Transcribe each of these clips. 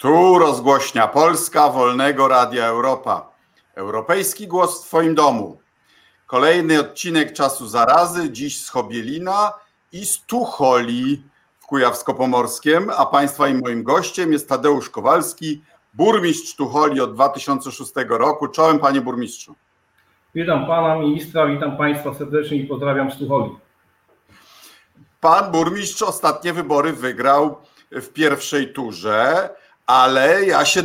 Tu rozgłośnia Polska Wolnego Radia Europa. Europejski głos w Twoim domu. Kolejny odcinek Czasu Zarazy, dziś z Chobielina i z Tucholi w Kujawsko-Pomorskiem, a Państwa i moim gościem jest Tadeusz Kowalski, burmistrz Tucholi od 2006 roku. Czołem Panie Burmistrzu. Witam Pana Ministra, witam Państwa serdecznie i pozdrawiam z Tucholi. Pan burmistrz ostatnie wybory wygrał w pierwszej turze ale ja się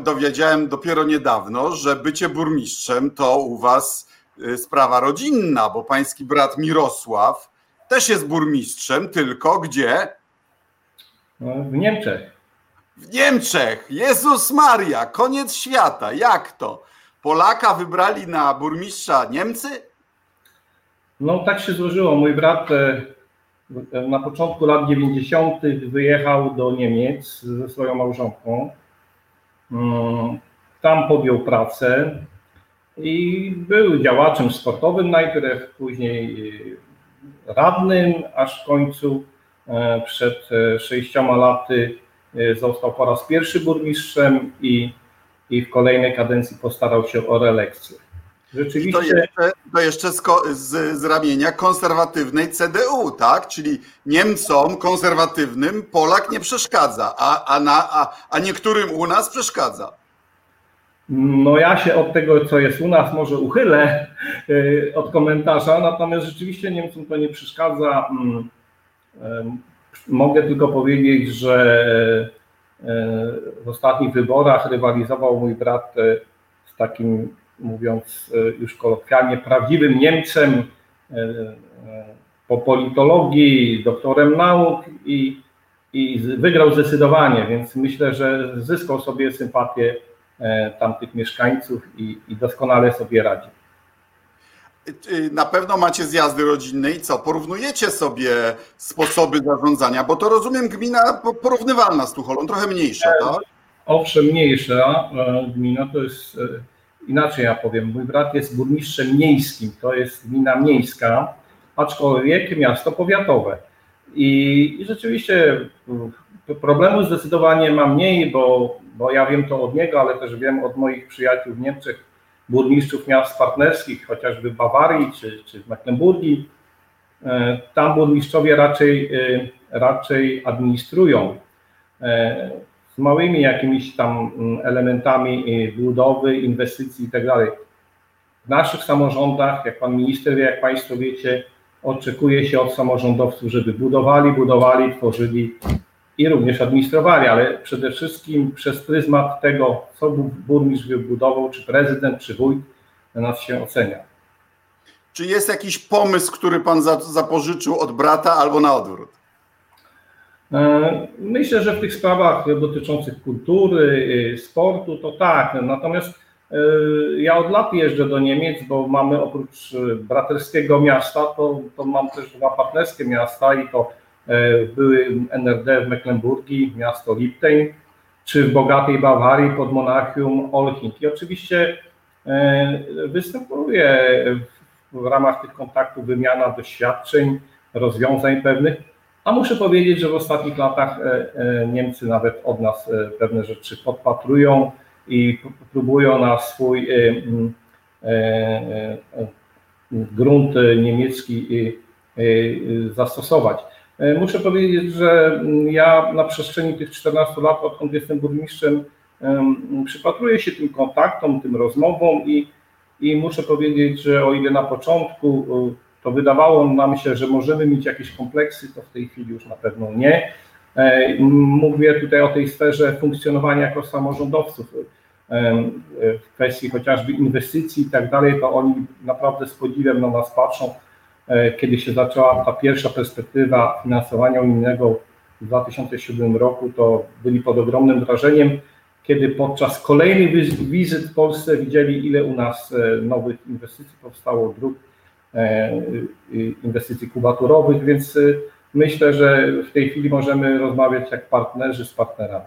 dowiedziałem dopiero niedawno, że bycie burmistrzem to u was y, sprawa rodzinna, bo pański brat Mirosław też jest burmistrzem, tylko gdzie? No, w Niemczech. W Niemczech! Jezus Maria, koniec świata. Jak to? Polaka wybrali na burmistrza Niemcy? No tak się złożyło. Mój brat e, na początku lat 90. wyjechał do Niemiec ze swoją małżonką. Mm, tam podjął pracę i był działaczem sportowym najpierw, później e, radnym, aż w końcu e, przed e, sześcioma laty został po raz pierwszy burmistrzem i, i w kolejnej kadencji postarał się o reelekcję. Rzeczywiście. To jeszcze, to jeszcze z, z, z, ramienia konserwatywnej CDU, tak? Czyli Niemcom konserwatywnym Polak nie przeszkadza, a, a, na, a, a niektórym u nas przeszkadza. No ja się od tego, co jest u nas, może uchylę y, od komentarza, natomiast rzeczywiście Niemcom to nie przeszkadza. Mm, mogę tylko powiedzieć, że y, w ostatnich wyborach rywalizował mój brat y, z takim mówiąc e, już kolokwialnie, prawdziwym Niemcem e, e, po politologii, doktorem nauk i, i wygrał zdecydowanie, więc myślę, że zyskał sobie sympatię tamtych mieszkańców i, i doskonale sobie radzi. Na pewno macie zjazdy rodzinne i co? Porównujecie sobie sposoby zarządzania, bo to rozumiem gmina porównywalna z Tucholą, trochę mniejsza, tak? Owszem, mniejsza gmina to jest inaczej ja powiem, mój brat jest burmistrzem miejskim, to jest gmina miejska, aczkolwiek miasto powiatowe. I, i rzeczywiście problemu zdecydowanie ma mniej, bo, bo ja wiem to od niego, ale też wiem od moich przyjaciół w Niemczech, burmistrzów miast partnerskich, chociażby Bawarii czy, czy w Mecklenburgii. E, tam burmistrzowie raczej, e, raczej administrują. Z małymi jakimiś tam mm, elementami y, budowy, inwestycji itd. Tak w naszych samorządach, jak pan minister wie, jak państwo wiecie, oczekuje się od samorządowców, żeby budowali, budowali, tworzyli i również administrowali, ale przede wszystkim przez pryzmat tego, co burmistrz wybudował, czy prezydent, czy wójt, na nas się ocenia. Czy jest jakiś pomysł, który pan zapożyczył od brata albo na odwrót? E, myślę, że w tych sprawach dotyczących kultury, y, sportu to tak. Natomiast e, ja od lat jeżdżę do Niemiec, bo mamy oprócz y, braterskiego miasta, to, to mam też dwa partnerskie miasta i to e, były NRD w Mecklenburgii, miasto Liptein, czy w bogatej Bawarii pod Monachium Olching. I oczywiście występuje w ramach tych kontaktów wymiana doświadczeń, rozwiązań pewnych, a muszę powiedzieć, że w ostatnich latach e, e, Niemcy nawet od nas e, pewne rzeczy podpatrują i próbują na swój grunt niemiecki zastosować. Muszę powiedzieć, że ja na przestrzeni tych 14 lat, odkąd jestem burmistrzem, przypatruję się tym kontaktom, tym rozmowom i, i muszę powiedzieć, że o ile na początku to wydawało nam się, że możemy mieć jakieś kompleksy, to w tej chwili już na pewno nie. E, mówię tutaj o tej sferze funkcjonowania jako samorządowców. E, w kwestii chociażby inwestycji i tak dalej, to oni naprawdę z podziwem na nas patrzą. E, kiedy się zaczęła ta pierwsza perspektywa finansowania unijnego w 2007 roku, to byli pod ogromnym wrażeniem, kiedy podczas kolejnych wizyt w Polsce widzieli, ile u nas nowych inwestycji powstało, dróg, inwestycji kubaturowych, więc y, myślę, że w tej chwili możemy rozmawiać jak partnerzy z partnerami.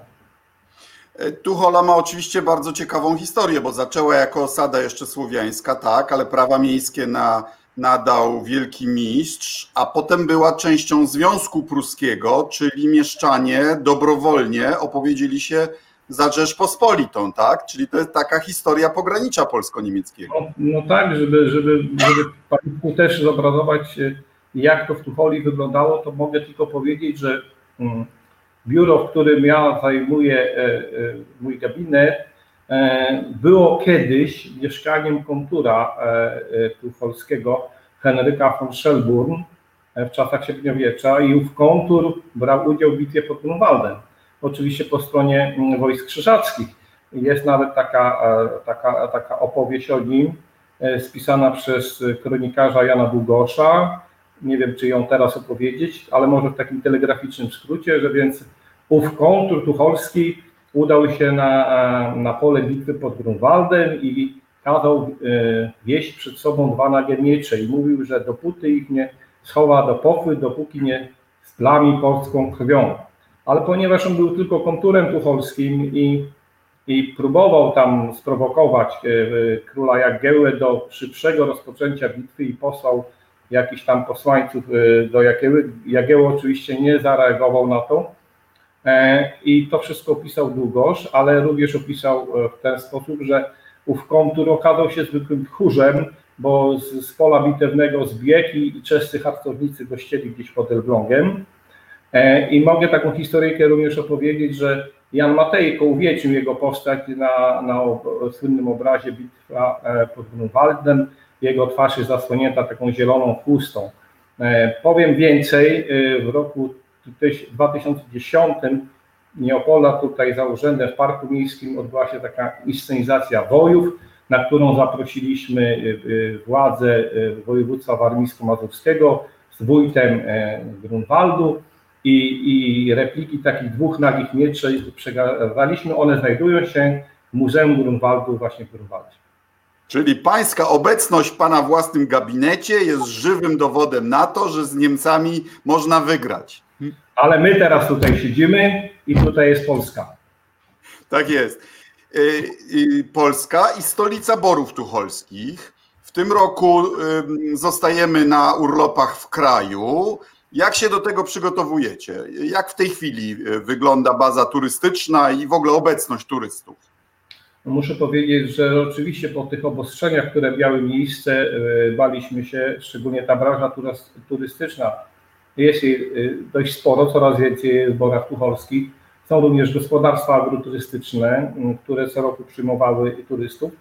E, Tuchola ma oczywiście bardzo ciekawą historię, bo zaczęła jako osada jeszcze słowiańska, tak, ale prawa miejskie na, nadał wielki mistrz, a potem była częścią Związku Pruskiego, czyli mieszczanie dobrowolnie opowiedzieli się za Rzeczpospolitą, tak? Czyli to jest taka historia pogranicza polsko-niemieckiego. No, no tak, żeby, żeby, żeby Państwu też zobrazować, jak to w Tucholi wyglądało, to mogę tylko powiedzieć, że mm, biuro, w którym ja zajmuję e, e, mój gabinet, e, było kiedyś mieszkaniem kontura tucholskiego Henryka von Schelburn w czasach średniowiecza i ów kontur brał udział w bitwie pod Grunwaldem oczywiście po stronie mm, wojsk krzyżackich. Jest nawet taka, e, taka, taka opowieść o nim, e, spisana przez kronikarza Jana Długosza. Nie wiem, czy ją teraz opowiedzieć, ale może w takim telegraficznym skrócie, że więc ów kontur tucholski udał się na, e, na pole bitwy pod Grunwaldem i kazał wieść przed sobą dwa nagie miecze i mówił, że dopóty ich nie schowa do pochwy, dopóki nie splami polską krwią ale ponieważ on był tylko konturem tucholskim i, i próbował tam sprowokować e, króla Jagiełę do szybszego rozpoczęcia bitwy i posłał jakichś tam posłańców e, do Jagieły, Jagieło oczywiście nie zareagował na to. E, i to wszystko opisał Długosz, ale również opisał w ten sposób, że ów kontur okazał się zwykłym tchórzem, bo z, z pola bitewnego zbiegł i, czescy harcownicy go ścieli gdzieś pod Elblągiem I mogę taką historyjkę również opowiedzieć, że Jan Matejko uwiecznił jego postać na, na słynnym obrazie Bitwa e, pod Grunwaldem. Jego twarz jest zasłonięta taką zieloną chustą. E, powiem więcej, w roku 2010 Nieopola tutaj za urzędem w Parku Miejskim odbyła się taka inscenizacja wojów, na którą zaprosiliśmy władze województwa warmińsko-mazurskiego z wójtem Grunwaldu i, i repliki takich dwóch nagich mieczy przekazaliśmy. One znajdują się w Muzeum Grunwaldu właśnie w Grunwaldzie. Czyli pańska obecność w pana własnym gabinecie jest żywym dowodem na to, że z Niemcami można wygrać. Ale my teraz tutaj siedzimy i tutaj jest Polska. Tak jest. Y, Polska i stolica Borów Tucholskich. W tym roku zostajemy na urlopach w kraju. Jak się do tego przygotowujecie? Jak w tej chwili e, wygląda baza turystyczna i w ogóle obecność turystów? No, muszę powiedzieć, że oczywiście po tych obostrzeniach, które miały miejsce, e, baliśmy się, szczególnie ta branża turystyczna. Jest jej e, dość sporo, coraz więcej jest w Borach Tucholskich. Są również gospodarstwa agroturystyczne, które co roku przyjmowały turystów.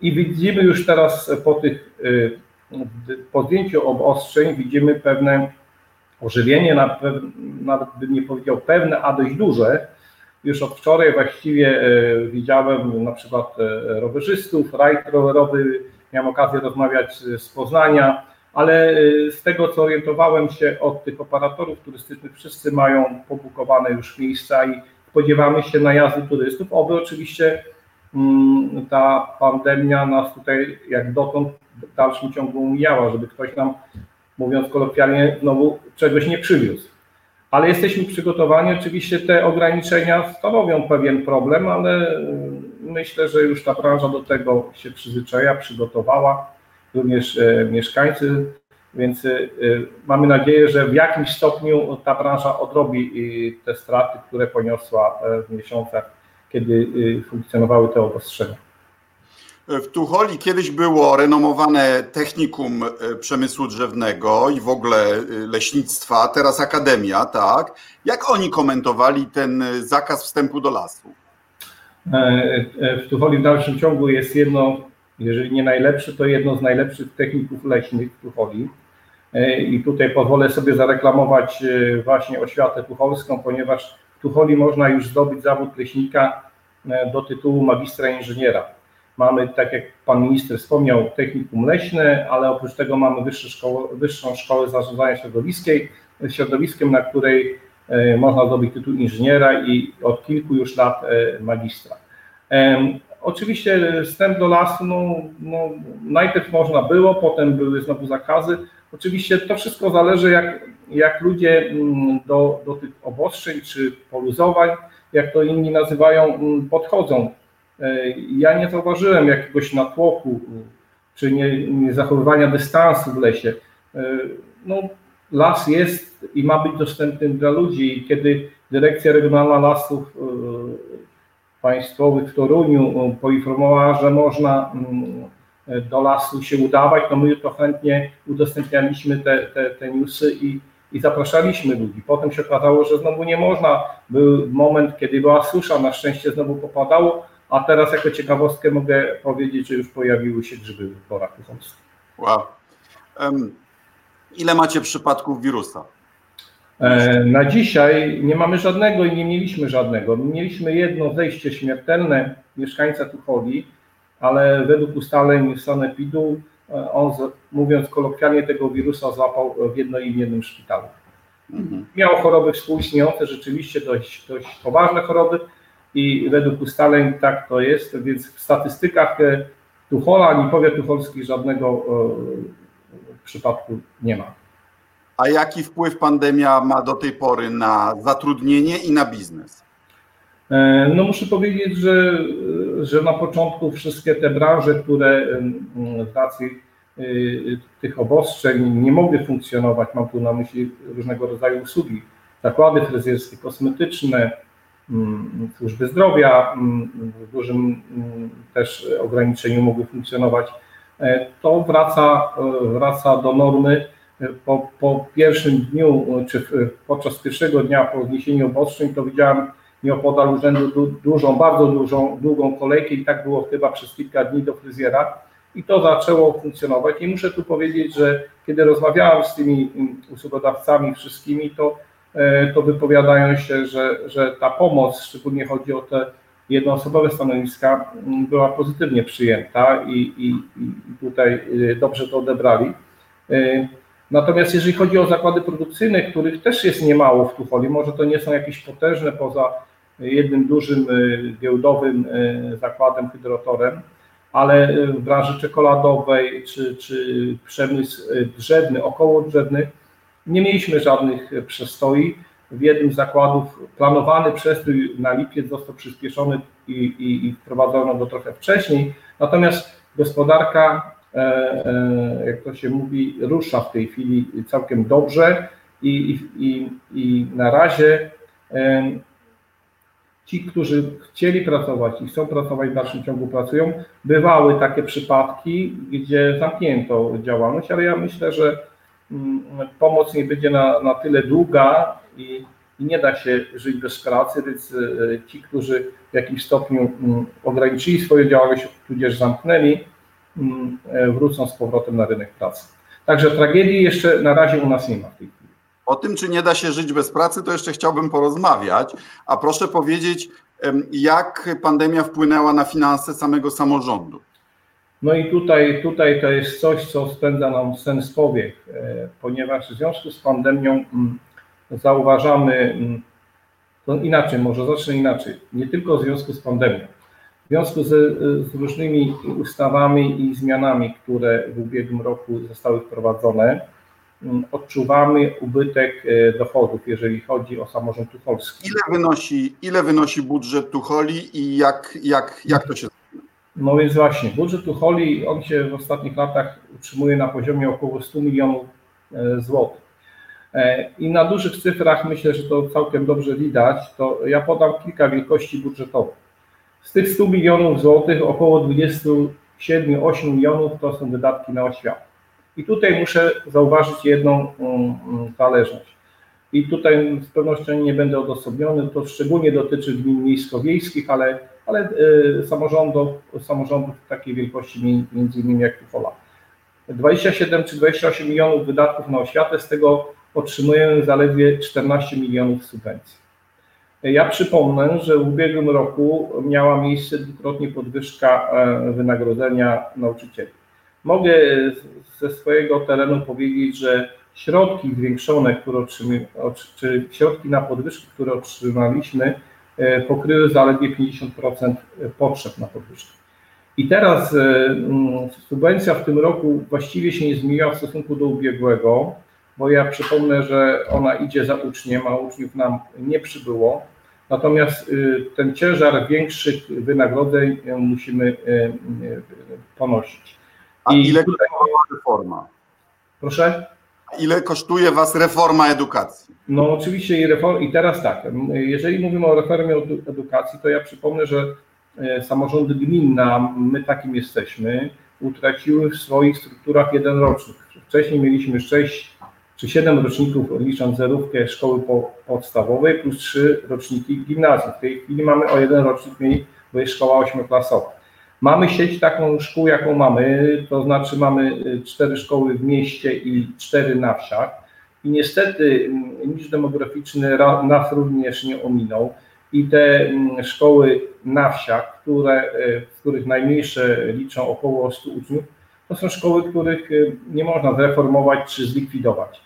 I widzimy już teraz po tych podjęciu obostrzeń, widzimy pewne ożywienie, nawet bym nie powiedział pewne, a dość duże. Już od wczoraj właściwie e, widziałem na przykład e, rowerzystów, rajd rowerowy, miałem okazję rozmawiać z Poznania, ale e, z tego co orientowałem się od tych operatorów turystycznych, wszyscy mają pobukowane już miejsca i spodziewamy się najazdu turystów, oby oczywiście mm, ta pandemia nas tutaj jak dotąd w dalszym ciągu umijała, żeby ktoś nam mówiąc kolokwialnie, znowu czegoś nie przywiózł. Ale jesteśmy przygotowani. Oczywiście te ograniczenia stanowią pewien problem, ale mm, myślę, że już ta branża do tego się przyzwyczaja, przygotowała, również e, mieszkańcy, więc e, mamy nadzieję, że w jakimś stopniu ta branża odrobi te straty, które poniosła e, w miesiącach, kiedy funkcjonowały te obostrzenia. W Tucholi kiedyś było renomowane technikum e, przemysłu drzewnego i w ogóle e, leśnictwa, teraz akademia, tak? Jak oni komentowali ten e, zakaz wstępu do lasu? W Tucholi w dalszym ciągu jest jedno, jeżeli nie najlepszy, to jedno z najlepszych techników leśnych w Tucholi. I tutaj pozwolę sobie zareklamować właśnie oświatę tucholską, ponieważ w Tucholi można już zdobyć zawód leśnika do tytułu magistra inżyniera. Mamy, tak jak Pan Minister wspomniał, technikum leśne, ale oprócz tego mamy wyższą szkołę, wyższą szkołę zarządzania środowiskiem, na której e, można zdobyć tytuł inżyniera i od kilku już lat e, magistra. Oczywiście wstęp do lasu, no, no, najpierw można było, potem były znowu zakazy. Oczywiście to wszystko zależy, jak, jak ludzie mm, do, do tych obostrzeń czy poluzowań, jak to inni nazywają, mm, podchodzą. E, ja nie zauważyłem jakiegoś natłoku czy nie, nie zachowywania dystansu w lesie. E, no, las jest i ma być dostępny dla ludzi. I kiedy Dyrekcja Regionalna Lasów, e, państwowych w Toruniu poinformowała, że można mm, do lasu się udawać, no my to chętnie udostępnialiśmy te, te, te newsy i, i zapraszaliśmy ludzi. Potem się okazało, że znowu nie można. Był moment, kiedy była susza, na szczęście znowu popadało, a teraz jako ciekawostkę mogę powiedzieć, że już pojawiły się grzyby w borach tucholskich. Wow. Um, ile macie przypadków wirusa? E, na dzisiaj nie mamy żadnego i nie mieliśmy żadnego. Mieliśmy jedno zejście śmiertelne mieszkańca Tucholi, ale według ustaleń sanepidu e, on, mówiąc kolokwialnie, tego wirusa złapał w jedno i w jednym szpitalu. Mhm. Miał choroby współistniejące, rzeczywiście dość, dość poważne choroby i według ustaleń tak to jest, więc w statystykach e, Tuchola ani powiat tucholski żadnego przypadku nie ma. A jaki wpływ pandemia ma do tej pory na zatrudnienie i na biznes? E, no muszę powiedzieć, że, że na początku wszystkie te branże, które z racji tych obostrzeń nie mogły funkcjonować, mam tu na myśli różnego rodzaju usługi, zakłady fryzjerskie, kosmetyczne, służby zdrowia w dużym też ograniczeniu mogły funkcjonować, e, to wraca, e, wraca do normy. Po, po pierwszym dniu, czy podczas pierwszego dnia po zniesieniu obostrzeń, to widziałem nieopodal urzędu du, dużą, bardzo dużą, długą kolejkę i tak było chyba przez kilka dni do fryzjera. I to zaczęło funkcjonować. I muszę tu powiedzieć, że kiedy rozmawiałem z tymi mm, usługodawcami wszystkimi, to, e, to wypowiadają się, że, że ta pomoc, szczególnie chodzi o te jednoosobowe stanowiska, mm, była pozytywnie przyjęta i, i, i tutaj y, dobrze to odebrali. E, Natomiast jeżeli chodzi o zakłady produkcyjne, których też jest niemało w Tucholi, może to nie są jakieś potężne poza jednym dużym giełdowym zakładem hydrotorem, ale w branży czekoladowej czy, czy przemysł drzewny, około drzewny, nie mieliśmy żadnych przestoi. W jednym z zakładów planowany przestój na lipiec został przyspieszony i, i, i wprowadzono go trochę wcześniej. Natomiast gospodarka E, e, jak to się mówi, rusza w tej chwili całkiem dobrze i, i, i na razie e, ci, którzy chcieli pracować i chcą pracować w dalszym ciągu pracują. Bywały takie przypadki, gdzie zamknięto działalność, ale ja myślę, że pomoc nie będzie na, na tyle długa i, i nie da się żyć bez pracy, więc ci, którzy w jakimś stopniu mm, ograniczyli swoją działalność, tudzież zamknęli, Mm, e, wrócą z powrotem na rynek pracy. Także tragedii jeszcze na razie u nas nie ma w tej chwili. O tym, czy nie da się żyć bez pracy, to jeszcze chciałbym porozmawiać. A proszę powiedzieć, jak pandemia wpłynęła na finanse samego samorządu? No i tutaj, tutaj to jest coś, co spędza nam sens powiek, e, ponieważ w związku z pandemią mm, zauważamy, mm, to inaczej, może zacznę inaczej, nie tylko w związku z pandemią, w związku z, z, różnymi ustawami i zmianami, które w ubiegłym roku zostały wprowadzone, mm, odczuwamy ubytek e, dochodów, jeżeli chodzi o samorząd tucholski. Ile wynosi, ile wynosi budżet Tucholi i jak, jak, jak to się No więc właśnie, budżet Tucholi, on się w ostatnich latach utrzymuje na poziomie około 100 milionów e, złotych. E, I na dużych cyfrach myślę, że to całkiem dobrze widać, to ja podam kilka wielkości budżetowych. Z tych 100 milionów złotych około 27-8 milionów to są wydatki na oświatę. I tutaj muszę zauważyć jedną zależność. I tutaj z pewnością nie będę odosobniony, to szczególnie dotyczy gmin miejsko-wiejskich, ale, ale y, samorządów, samorządów takiej wielkości między innymi jak Tuchola. 27 czy 28 milionów wydatków na oświatę, z tego otrzymujemy zaledwie 14 milionów subwencji. Ja przypomnę, że w ubiegłym roku miała miejsce dwukrotnie podwyżka e, wynagrodzenia nauczycieli. Mogę ze swojego terenu powiedzieć, że środki zwiększone, które środki na podwyżki, które otrzymaliśmy, e, pokryły zaledwie 50% potrzeb na podwyżki. I teraz e, subwencja w tym roku właściwie się nie zmieniła w stosunku do ubiegłego, bo ja przypomnę, że ona idzie za uczniem, a uczniów nam nie przybyło. Natomiast y, ten ciężar większych wynagrodzeń musimy ponosić. A I ile tutaj... reforma? Proszę? Ile kosztuje Was reforma edukacji? No oczywiście i, reform, i teraz tak, jeżeli mówimy o reformie edukacji, to ja przypomnę, że e, samorządy gminne, my takim jesteśmy, utraciły w swoich strukturach jeden rocznik. Wcześniej mieliśmy 6 czy 7 roczników, licząc zerówkę szkoły podstawowej, plus 3 roczniki gimnazjum. W tej chwili mamy o jeden rocznik mniej, bo jest szkoła ośmioklasowa. Mamy sieć taką szkół, jaką mamy, to znaczy mamy cztery szkoły w mieście i cztery na wsiach. I niestety niż demograficzny nas również nie ominął. I te mm, szkoły na wsiach, które, e, w których najmniejsze liczą około 100 uczniów, to są szkoły, których e, nie można zreformować czy zlikwidować.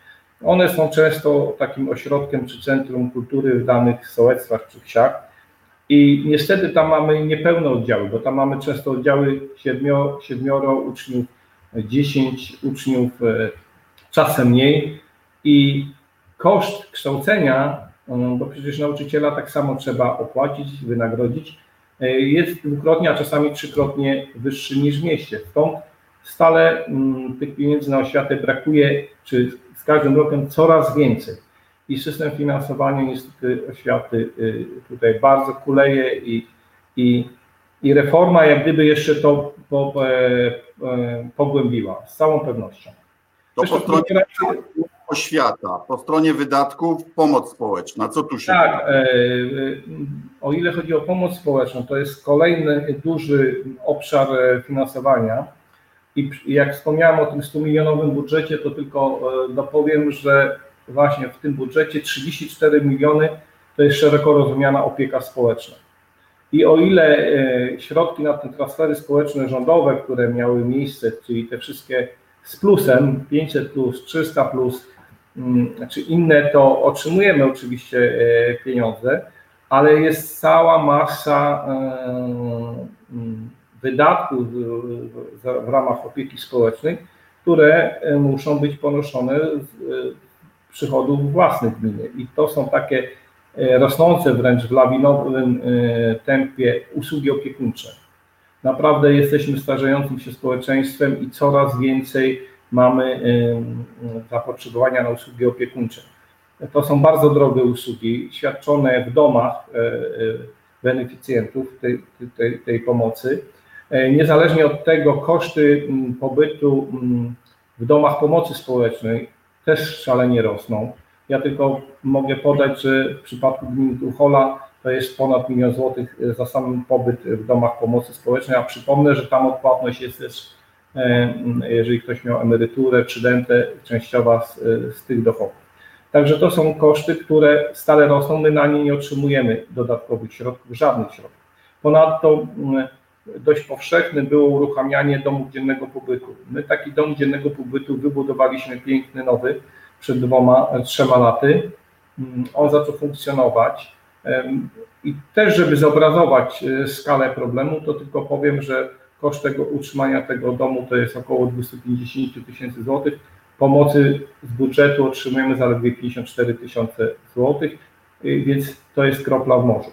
One są często takim ośrodkiem czy centrum kultury w danych sołectwach czy wsiach i niestety tam mamy niepełne oddziały, bo tam mamy często oddziały siedmioro, siedmioro uczniów, dziesięć uczniów, e, czasem mniej. I koszt kształcenia, e, bo przecież nauczyciela tak samo trzeba opłacić, wynagrodzić, e, jest dwukrotnie, a czasami trzykrotnie wyższy niż w mieście. Stąd stale mm, tych pieniędzy na oświatę brakuje, czy z każdym rokiem coraz więcej i system finansowania niestety oświaty y, tutaj bardzo kuleje i, i, i reforma jak gdyby jeszcze to po, po, e, pogłębiła, z całą pewnością. To po stronie oświata, po stronie wydatków pomoc społeczna, co tu się Tak, e, e, o ile chodzi o pomoc społeczną, to jest kolejny duży obszar finansowania. I jak wspomniałem o tym 100 milionowym budżecie, to tylko dopowiem, że właśnie w tym budżecie 34 miliony to jest szeroko rozumiana opieka społeczna. I o ile e, środki na te transfery społeczne rządowe, które miały miejsce, czyli te wszystkie z plusem 500 plus, 300 plus, mm, czy inne, to otrzymujemy oczywiście e, pieniądze, ale jest cała masa e, mm, wydatków w ramach opieki społecznej, które muszą być ponoszone przychodów własnych gminy. I to są takie e, rosnące wręcz w lawinowym e, tempie usługi opiekuńcze. Naprawdę jesteśmy starzejącym się społeczeństwem i coraz więcej mamy e, zapotrzebowania na usługi opiekuńcze. To są bardzo drogie usługi, świadczone w domach beneficjentów tej, tej, tej pomocy. Niezależnie od tego koszty pobytu w domach pomocy społecznej też szalenie rosną. Ja tylko mogę podać, że w przypadku gminy Tuchola to jest ponad milion złotych za sam pobyt w domach pomocy społecznej, a przypomnę, że tam odpłatność jest też, e, jeżeli ktoś miał emeryturę czy rentę, częściowa z, z tych dochodów. Także to są koszty, które stale rosną, my na nie nie otrzymujemy dodatkowych środków, żadnych środków. Ponadto dość powszechne było uruchamianie domów dziennego pobytu. My taki dom dziennego pobytu wybudowaliśmy piękny, nowy, przed dwoma, trzema laty. Mm, on zaczął funkcjonować. I też, żeby zobrazować e, skalę problemu, to tylko powiem, że koszt tego utrzymania tego domu to jest około 250 tysięcy złotych. Pomocy z budżetu otrzymujemy zaledwie 54 tysiące złotych, więc to jest kropla w morzu.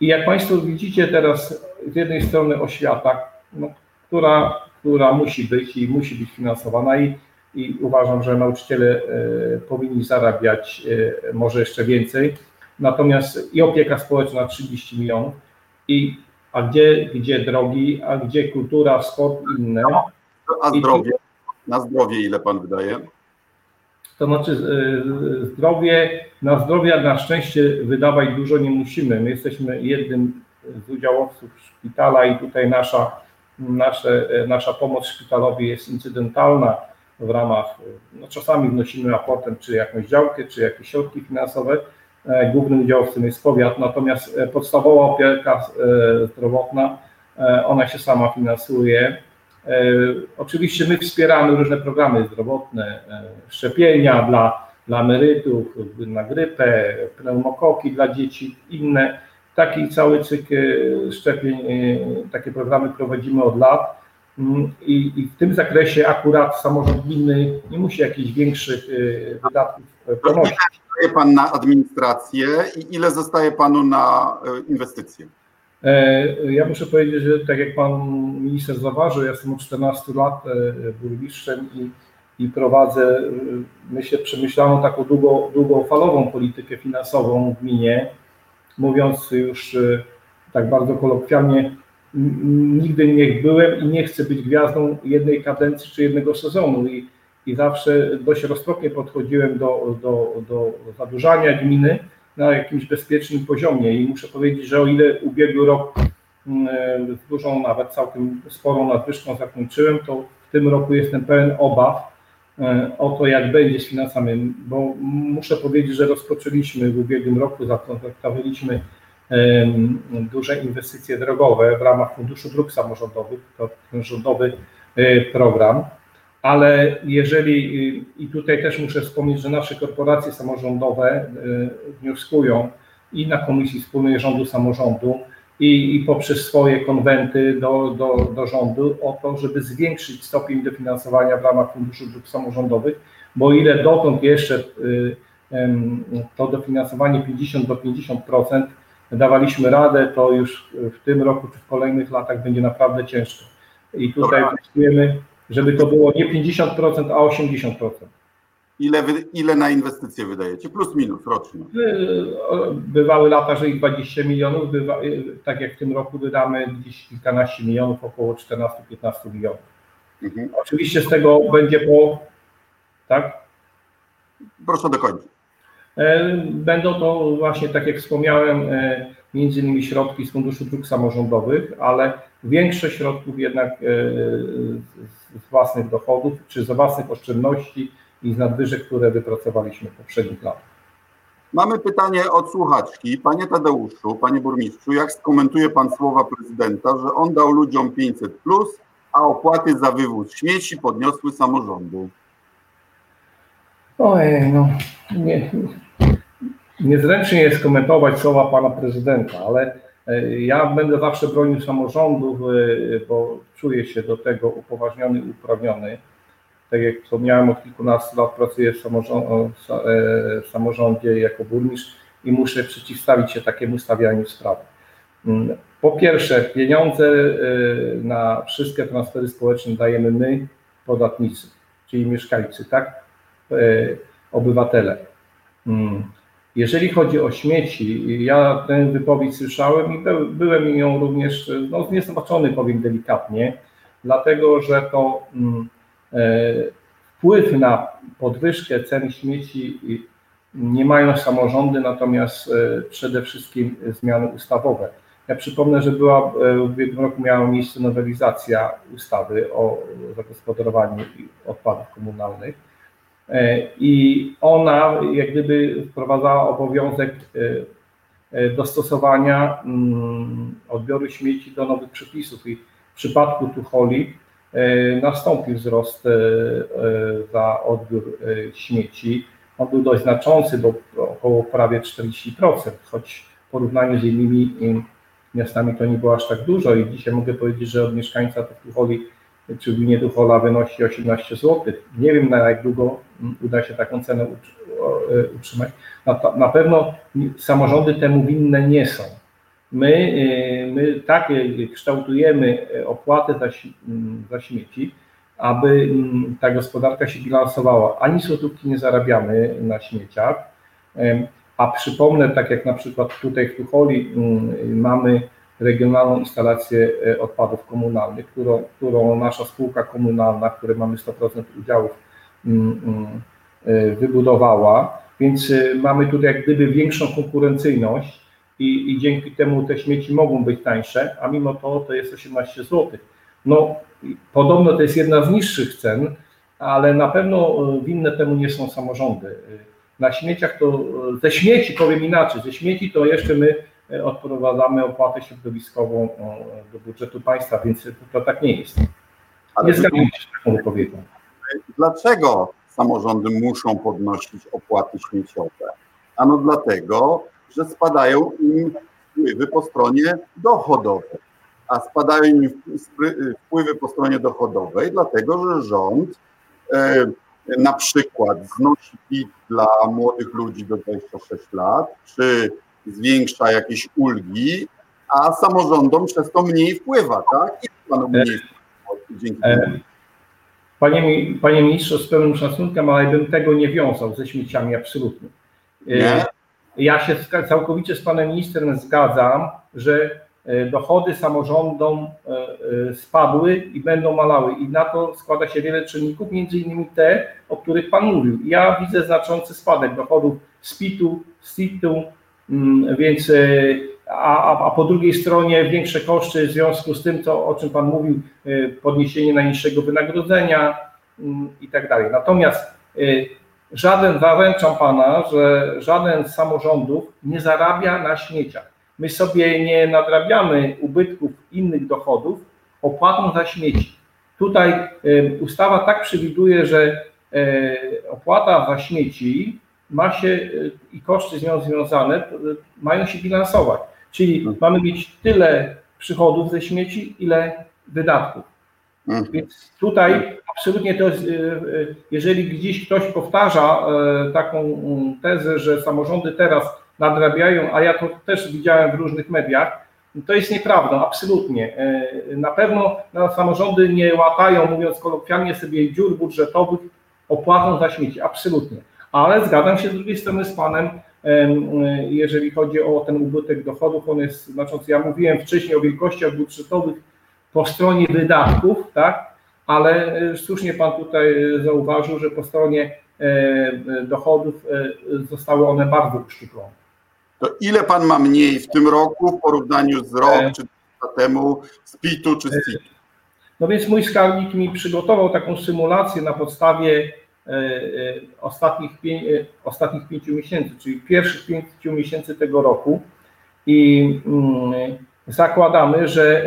I jak Państwo widzicie teraz z jednej strony oświata, no, która, która musi być i musi być finansowana i, i uważam, że nauczyciele e, powinni zarabiać e, może jeszcze więcej. Natomiast i opieka społeczna 30 milionów i a gdzie, gdzie drogi, a gdzie kultura, sport i inne. A zdrowie? Na zdrowie ile pan wydaje? To znaczy e, zdrowie, na zdrowie na szczęście wydawać dużo nie musimy. My jesteśmy jednym z udziałowców szpitala i tutaj nasza, nasze, nasza pomoc szpitalowi jest incydentalna w ramach, no czasami wnosimy raportem czy jakąś działkę, czy jakieś środki finansowe. E, głównym udziałowcem jest powiat, natomiast e, podstawowa opieka zdrowotna, ona się sama finansuje E, oczywiście my wspieramy różne programy zdrowotne, e, szczepienia dla, dla emerytów, na grypę, pneumokoki dla dzieci, inne. Taki cały cykl e, szczepień, takie programy prowadzimy od lat. Mm, I, I, w tym zakresie akurat samorząd gminy nie musi jakichś większych wydatków ponosić. Ile pan na administrację i ile zostaje panu na inwestycje? E, ja muszę powiedzieć, że tak jak pan minister zauważył, ja jestem od 14 lat e, burmistrzem i, i prowadzę, myślę, przemyślaną taką długo, długofalową politykę finansową w gminie, mówiąc już tak bardzo kolokwialnie, nigdy nie byłem i nie chcę być gwiazdą jednej kadencji czy jednego sezonu. I, i zawsze dość roztropnie podchodziłem do, do, do zadłużania gminy na jakimś bezpiecznym poziomie. I muszę powiedzieć, że o ile ubiegły rok mm, z dużą, nawet całkiem sporą nadwyżką zakończyłem, to w tym roku jestem pełen obaw o to, jak będzie z finansami, bo muszę powiedzieć, że rozpoczęliśmy w ubiegłym roku, zakontraktowaliśmy duże inwestycje drogowe w ramach Funduszu Dróg Samorządowych, to rządowy e, program, ale jeżeli, i tutaj też muszę wspomnieć, że nasze korporacje samorządowe e, wnioskują i na Komisji Wspólnej Rządu Samorządu, i, i poprzez swoje konwenty do, do, do rządu o to, żeby zwiększyć stopień dofinansowania w ramach Funduszu Dróg Samorządowych, bo ile dotąd jeszcze y, to dofinansowanie 50 do 50% dawaliśmy radę, to już w tym roku czy w kolejnych latach będzie naprawdę ciężko. I tutaj wnioskujemy, żeby to było nie 50%, a 80%. Ile, wy, ile na inwestycje wydajecie? Plus minus rocznie. Bywały lata, że i 20 milionów, bywa, tak jak w tym roku wydamy gdzieś kilkanaście milionów, około 14-15 milionów. Mhm. Oczywiście z tego będzie po. Tak? Proszę dokończyć. E, będą to właśnie, tak jak wspomniałem, e, między innymi środki z Funduszu Dróg Samorządowych, ale większość środków jednak e, z własnych dochodów czy z własnych oszczędności i z nadwyżek, które wypracowaliśmy w poprzednich latach. Mamy pytanie od słuchaczki. Panie Tadeuszu, panie burmistrzu, jak skomentuje pan słowa prezydenta, że on dał ludziom 500, plus, a opłaty za wywóz śmieci podniosły samorządu? Ojej, no nie, niezręcznie jest komentować słowa pana prezydenta, ale e, ja będę zawsze bronił samorządów, e, bo czuję się do tego upoważniony uprawniony. Tak jak wspomniałem, od kilkunastu lat pracuję w, e, w samorządzie jako burmistrz i muszę przeciwstawić się takiemu stawianiu sprawy. Mm, po pierwsze, pieniądze na wszystkie transfery społeczne dajemy my, podatnicy, czyli mieszkańcy, tak? Obywatele. Mm. Jeżeli chodzi o śmieci, ja tę wypowiedź słyszałem i byłem ją również no, zniesmaczony, powiem delikatnie, dlatego że to mm, e, wpływ na podwyżkę cen śmieci nie mają samorządy, natomiast e, przede wszystkim zmiany ustawowe. Ja przypomnę, że była e, w ubiegłym roku miała miejsce nowelizacja ustawy o zagospodarowaniu odpadów komunalnych E, I ona jak gdyby wprowadzała obowiązek e, e, dostosowania mm, odbioru śmieci do nowych przepisów. I w przypadku Tucholi nastąpił wzrost za odbiór śmieci. On był dość znaczący, bo około prawie 40%, choć w porównaniu z innymi miastami to nie było aż tak dużo i dzisiaj mogę powiedzieć, że od mieszkańca Tucholi czy gminie Tuchola wynosi 18 zł. Nie wiem na jak długo uda się taką cenę e, utrzymać. Na, na pewno samorządy temu winne nie są. My, e, my tak kształtujemy opłatę za, za śmieci, aby ta gospodarka się bilansowała. Ani złotówki nie zarabiamy na śmieciach, a przypomnę, tak jak na przykład tutaj w Tucholi mamy regionalną instalację e, odpadów komunalnych, którą, którą nasza spółka komunalna, w której mamy 100% udziałów, mm, mm, e, wybudowała. Więc mamy tutaj jak gdyby większą konkurencyjność i, i dzięki temu te śmieci mogą być tańsze, a mimo to to jest 18 zł. No, podobno to jest jedna z niższych cen, ale na pewno winne temu nie są samorządy. Na śmieciach to, ze śmieci powiem inaczej, ze śmieci to jeszcze my odprowadzamy opłatę środowiskową do budżetu państwa, więc to tak nie jest. Nie zgadzam się z taką wypowiedzią. Dlaczego samorządy muszą podnosić opłaty śmieciowe? Ano dlatego, że spadają im wpływy po stronie dochodowej. A spadają im wpływy po stronie dochodowej, dlatego że rząd e, na przykład znosi PIT dla młodych ludzi do 26 lat, czy zwiększa jakieś ulgi, a samorządom przez to mniej wpływa, tak? I panu mniej wpływa dzięki temu. Panie, panie ministrze, z pełnym szacunkiem, ale bym tego nie wiązał ze śmieciami absolutnie. Nie? Ja się całkowicie z panem ministrem zgadzam, że e, dochody samorządom e, e, spadły i będą malały i na to składa się wiele czynników, między innymi te, o których pan mówił. Ja widzę znaczący spadek dochodów z PIT-u, z CIT-u, mm, więc a, a po drugiej stronie większe koszty w związku z tym, co, o czym Pan mówił, podniesienie najniższego wynagrodzenia mm, i tak dalej. Natomiast żaden, zaręczam Pana, że żaden z samorządów nie zarabia na śmieciach. My sobie nie nadrabiamy ubytków innych dochodów opłatą za śmieci. Tutaj ustawa tak przewiduje, że e, opłata za śmieci ma się e, i koszty z nią związane e, mają się bilansować. Czyli mhm. mamy mieć tyle przychodów ze śmieci, ile wydatków. Mhm. Więc tutaj absolutnie to jest, e, e, jeżeli gdzieś ktoś powtarza e, taką mm, tezę, że samorządy teraz nadrabiają, a ja to też widziałem w różnych mediach, to jest nieprawda, absolutnie. Na pewno samorządy nie łatają, mówiąc kolokwialnie, sobie dziur budżetowych opłatą za śmieci, absolutnie. Ale zgadzam się z drugiej strony z Panem, jeżeli chodzi o ten ubytek dochodów, on jest znaczący. Ja mówiłem wcześniej o wielkościach budżetowych po stronie wydatków, tak, ale e, słusznie Pan tutaj e, zauważył, że po stronie e, dochodów zostały one bardzo uszczuplone. To ile Pan ma mniej w tym roku w porównaniu z rok czy dwa temu z PIT-u czy z CIT-u? No więc mój skarbnik mi przygotował taką symulację na podstawie ostatnich, ostatnich pięciu miesięcy, czyli pierwszych pięciu miesięcy tego roku i mm, zakładamy, że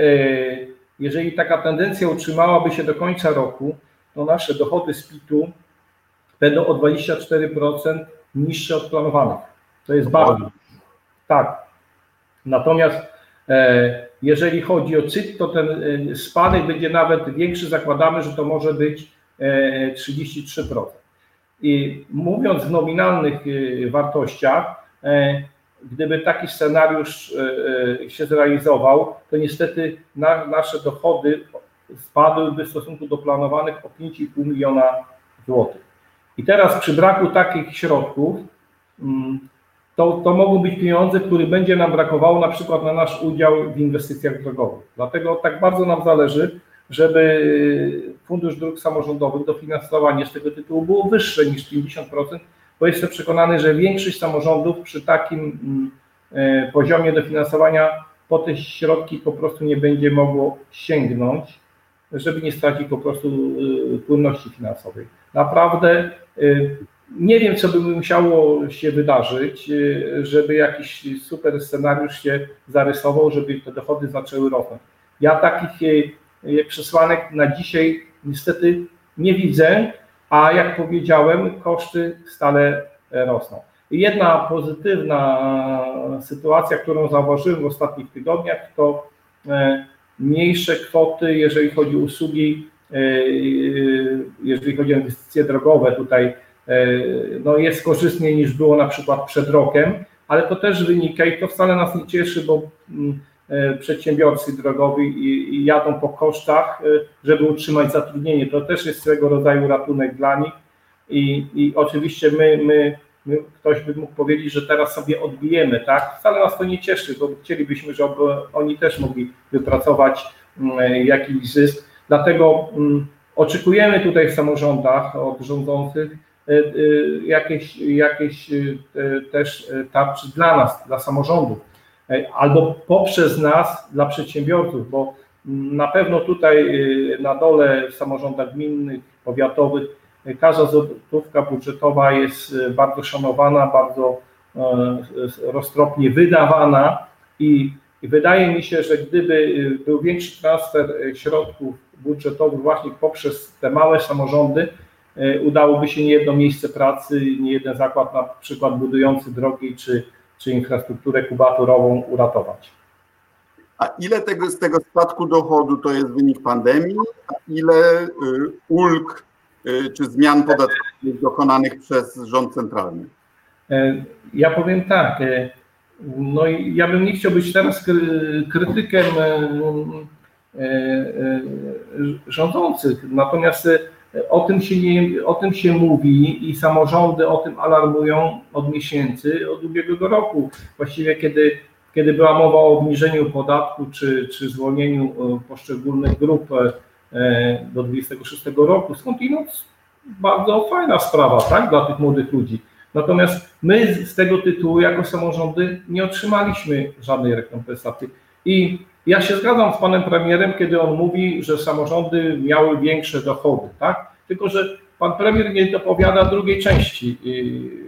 jeżeli taka tendencja utrzymałaby się do końca roku, to nasze dochody z PIT-u będą o 24% niższe od planowanych. To jest bardzo. Tak. Natomiast e, jeżeli chodzi o CIT, to ten e, spadek będzie nawet większy. Zakładamy, że to może być e, 33%. I mówiąc w nominalnych e, wartościach, e, gdyby taki scenariusz e, e, się zrealizował, to niestety na, nasze dochody spadłyby w stosunku do planowanych o 5,5 miliona złotych. I teraz przy braku takich środków, mm, to, to mogą być pieniądze, które będzie nam brakowało na przykład na nasz udział w inwestycjach drogowych. Dlatego tak bardzo nam zależy, żeby Fundusz Dróg Samorządowych, dofinansowanie z tego tytułu było wyższe niż 50%, bo jestem przekonany, że większość samorządów przy takim mm, e, poziomie dofinansowania po te środki po prostu nie będzie mogło sięgnąć, żeby nie stracić po prostu e, płynności finansowej. Naprawdę e, nie wiem, co by musiało się wydarzyć, żeby jakiś super scenariusz się zarysował, żeby te dochody zaczęły rosnąć. Ja takich przesłanek na dzisiaj niestety nie widzę, a jak powiedziałem, koszty stale e, rosną. Jedna pozytywna sytuacja, którą zauważyłem w ostatnich tygodniach, to e, mniejsze kwoty, jeżeli chodzi o usługi, e, jeżeli chodzi o inwestycje drogowe, tutaj no jest korzystniej niż było na przykład przed rokiem, ale to też wynika i to wcale nas nie cieszy, bo mm, przedsiębiorcy drogowi i, jadą po kosztach, e, żeby utrzymać zatrudnienie. To też jest swego rodzaju ratunek dla nich i, i oczywiście my, my, my, ktoś by mógł powiedzieć, że teraz sobie odbijemy, tak? Wcale nas to nie cieszy, bo chcielibyśmy, żeby oni też mogli wypracować mm, jakiś zysk. Dlatego mm, oczekujemy tutaj w samorządach od rządzących e, jakieś, jakieś też tarczy dla nas, dla samorządów albo poprzez nas dla przedsiębiorców, bo na pewno tutaj y, na dole w samorządach gminnych, powiatowych y, każda złotówka budżetowa jest bardzo szanowana, bardzo roztropnie wydawana i wydaje mi się, że gdyby był większy transfer środków budżetowych właśnie poprzez te małe samorządy, udałoby się nie jedno miejsce pracy, nie jeden zakład na przykład budujący drogi czy czy infrastrukturę kubaturową uratować. A ile tego, z tego spadku dochodu to jest wynik pandemii, a ile y, ulg y, czy zmian podatkowych dokonanych przez rząd centralny? E, ja powiem tak. E, no i ja bym nie chciał być teraz krytykiem e, rządzących, natomiast o tym się, nie, o tym się mówi i samorządy o tym alarmują od miesięcy, od ubiegłego roku. Właściwie kiedy, kiedy była mowa o obniżeniu podatku czy, czy zwolnieniu e, poszczególnych grup e, do 26 roku, skądinąd bardzo fajna sprawa tak, dla tych młodych ludzi. Natomiast my z tego tytułu jako samorządy nie otrzymaliśmy żadnej rekompensaty. I ja się zgadzam z panem premierem, kiedy on mówi, że samorządy miały większe dochody, tak? Tylko, że pan premier nie dopowiada drugiej części,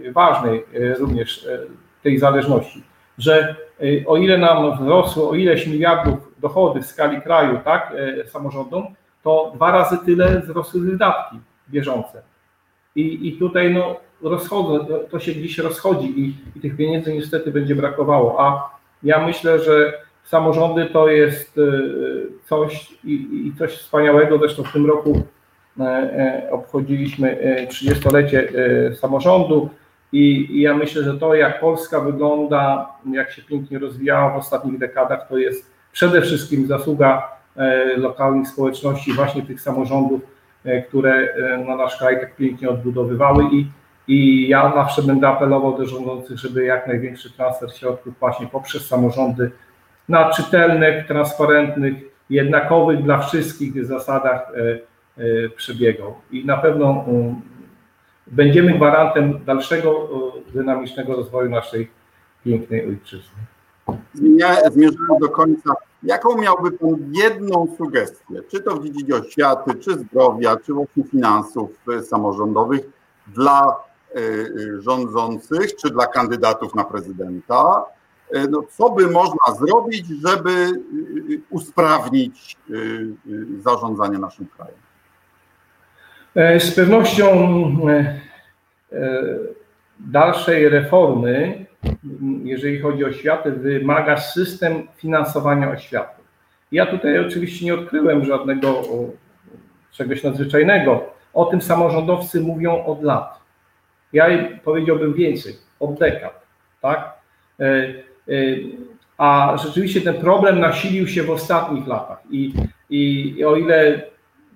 y, ważnej y, również y, tej zależności, że o ile nam wzrosło o ileś miliardów dochody w skali kraju, tak, samorządom, to dwa razy tyle wzrosły wydatki bieżące. I, i tutaj no, rozchodzą, to się gdzieś rozchodzi i, i tych pieniędzy niestety będzie brakowało. A ja myślę, że samorządy to jest coś i, coś wspaniałego. Zresztą w tym roku E, e, obchodziliśmy 30-lecie e, samorządu i, ja myślę, że to jak Polska wygląda, jak się pięknie rozwijała w ostatnich dekadach, to jest przede wszystkim zasługa lokalnych społeczności, właśnie tych samorządów, które no, nasz kraj tak pięknie odbudowywały i, i ja zawsze będę apelował do rządzących, żeby jak największy transfer środków właśnie poprzez samorządy na czytelnych, transparentnych, jednakowych dla wszystkich zasadach E, przebiegał. I na pewno e, będziemy gwarantem dalszego e, dynamicznego rozwoju naszej pięknej ojczyzny. Zmierzamy do końca. Jaką miałby Pan jedną sugestię, czy to w dziedzinie oświaty, czy zdrowia, czy właśnie finansów samorządowych dla rządzących, czy dla kandydatów na prezydenta? No, co by można zrobić, żeby usprawnić zarządzanie naszym krajem? E, z pewnością e, e, dalszej reformy, jeżeli chodzi o oświatę, wymaga system finansowania oświaty. Ja tutaj oczywiście nie odkryłem żadnego czegoś nadzwyczajnego. O tym samorządowcy mówią od lat. Ja powiedziałbym więcej, od dekad. Tak? A rzeczywiście ten problem nasilił się w ostatnich latach. I, i o ile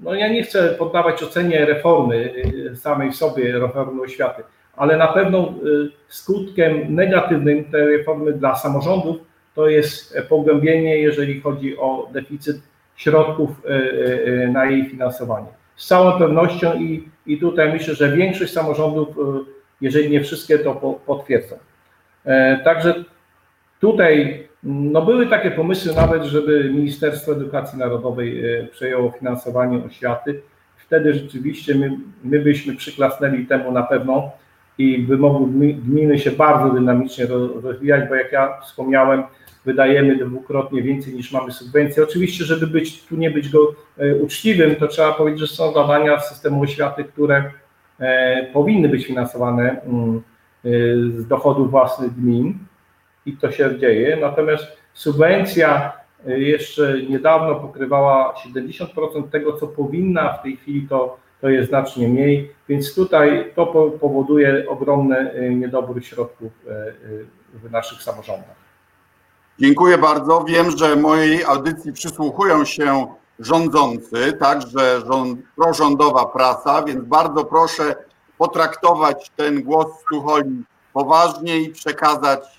no ja nie chcę poddawać ocenie reformy y, samej w sobie, reformy oświaty, ale na pewno y, skutkiem negatywnym tej reformy dla samorządów to jest pogłębienie, jeżeli chodzi o deficyt środków y, na jej finansowanie. Z całą pewnością i, i tutaj myślę, że większość samorządów, jeżeli nie wszystkie, to potwierdzą. E, także tutaj no były takie pomysły nawet, żeby Ministerstwo Edukacji Narodowej e, przejęło finansowanie oświaty. Wtedy rzeczywiście my, my byśmy przyklasnęli temu na pewno i by mogły gminy się bardzo dynamicznie rozwijać, bo jak ja wspomniałem, wydajemy dwukrotnie więcej niż mamy subwencji. Oczywiście, żeby być, tu nie być go e, uczciwym, to trzeba powiedzieć, że są zadania systemu oświaty, które e, powinny być finansowane mm, z dochodów własnych gmin i to się dzieje. Natomiast subwencja y, jeszcze niedawno pokrywała 70% tego, co powinna, w tej chwili to, to jest znacznie mniej, więc tutaj to powoduje ogromny y, niedobór środków y, w naszych samorządach. Dziękuję bardzo. Wiem, że mojej audycji przysłuchują się rządzący, także rząd, prorządowa prasa, więc bardzo proszę potraktować ten głos Tucholi poważnie i przekazać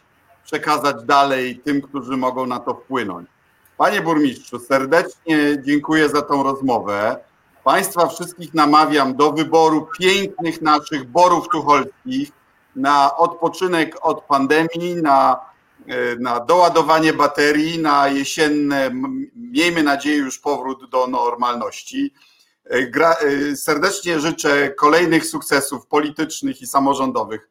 przekazać dalej tym, którzy mogą na to wpłynąć. Panie burmistrzu, serdecznie dziękuję za tą rozmowę. Państwa wszystkich namawiam do wyboru pięknych naszych borów tucholskich na odpoczynek od pandemii, na, e, na doładowanie baterii, na jesienne, miejmy nadzieję, już powrót do normalności. E, gra, e, serdecznie życzę kolejnych sukcesów politycznych i samorządowych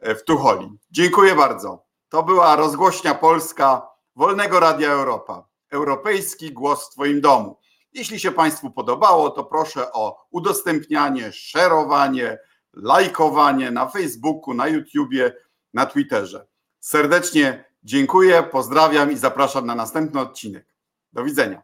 w Tucholi. Dziękuję bardzo. To była rozgłośnia polska Wolnego Radia Europa. Europejski głos w Twoim domu. Jeśli się Państwu podobało, to proszę o udostępnianie, szerowanie, lajkowanie na Facebooku, na YouTubie, na Twitterze. Serdecznie dziękuję, pozdrawiam i zapraszam na następny odcinek. Do widzenia.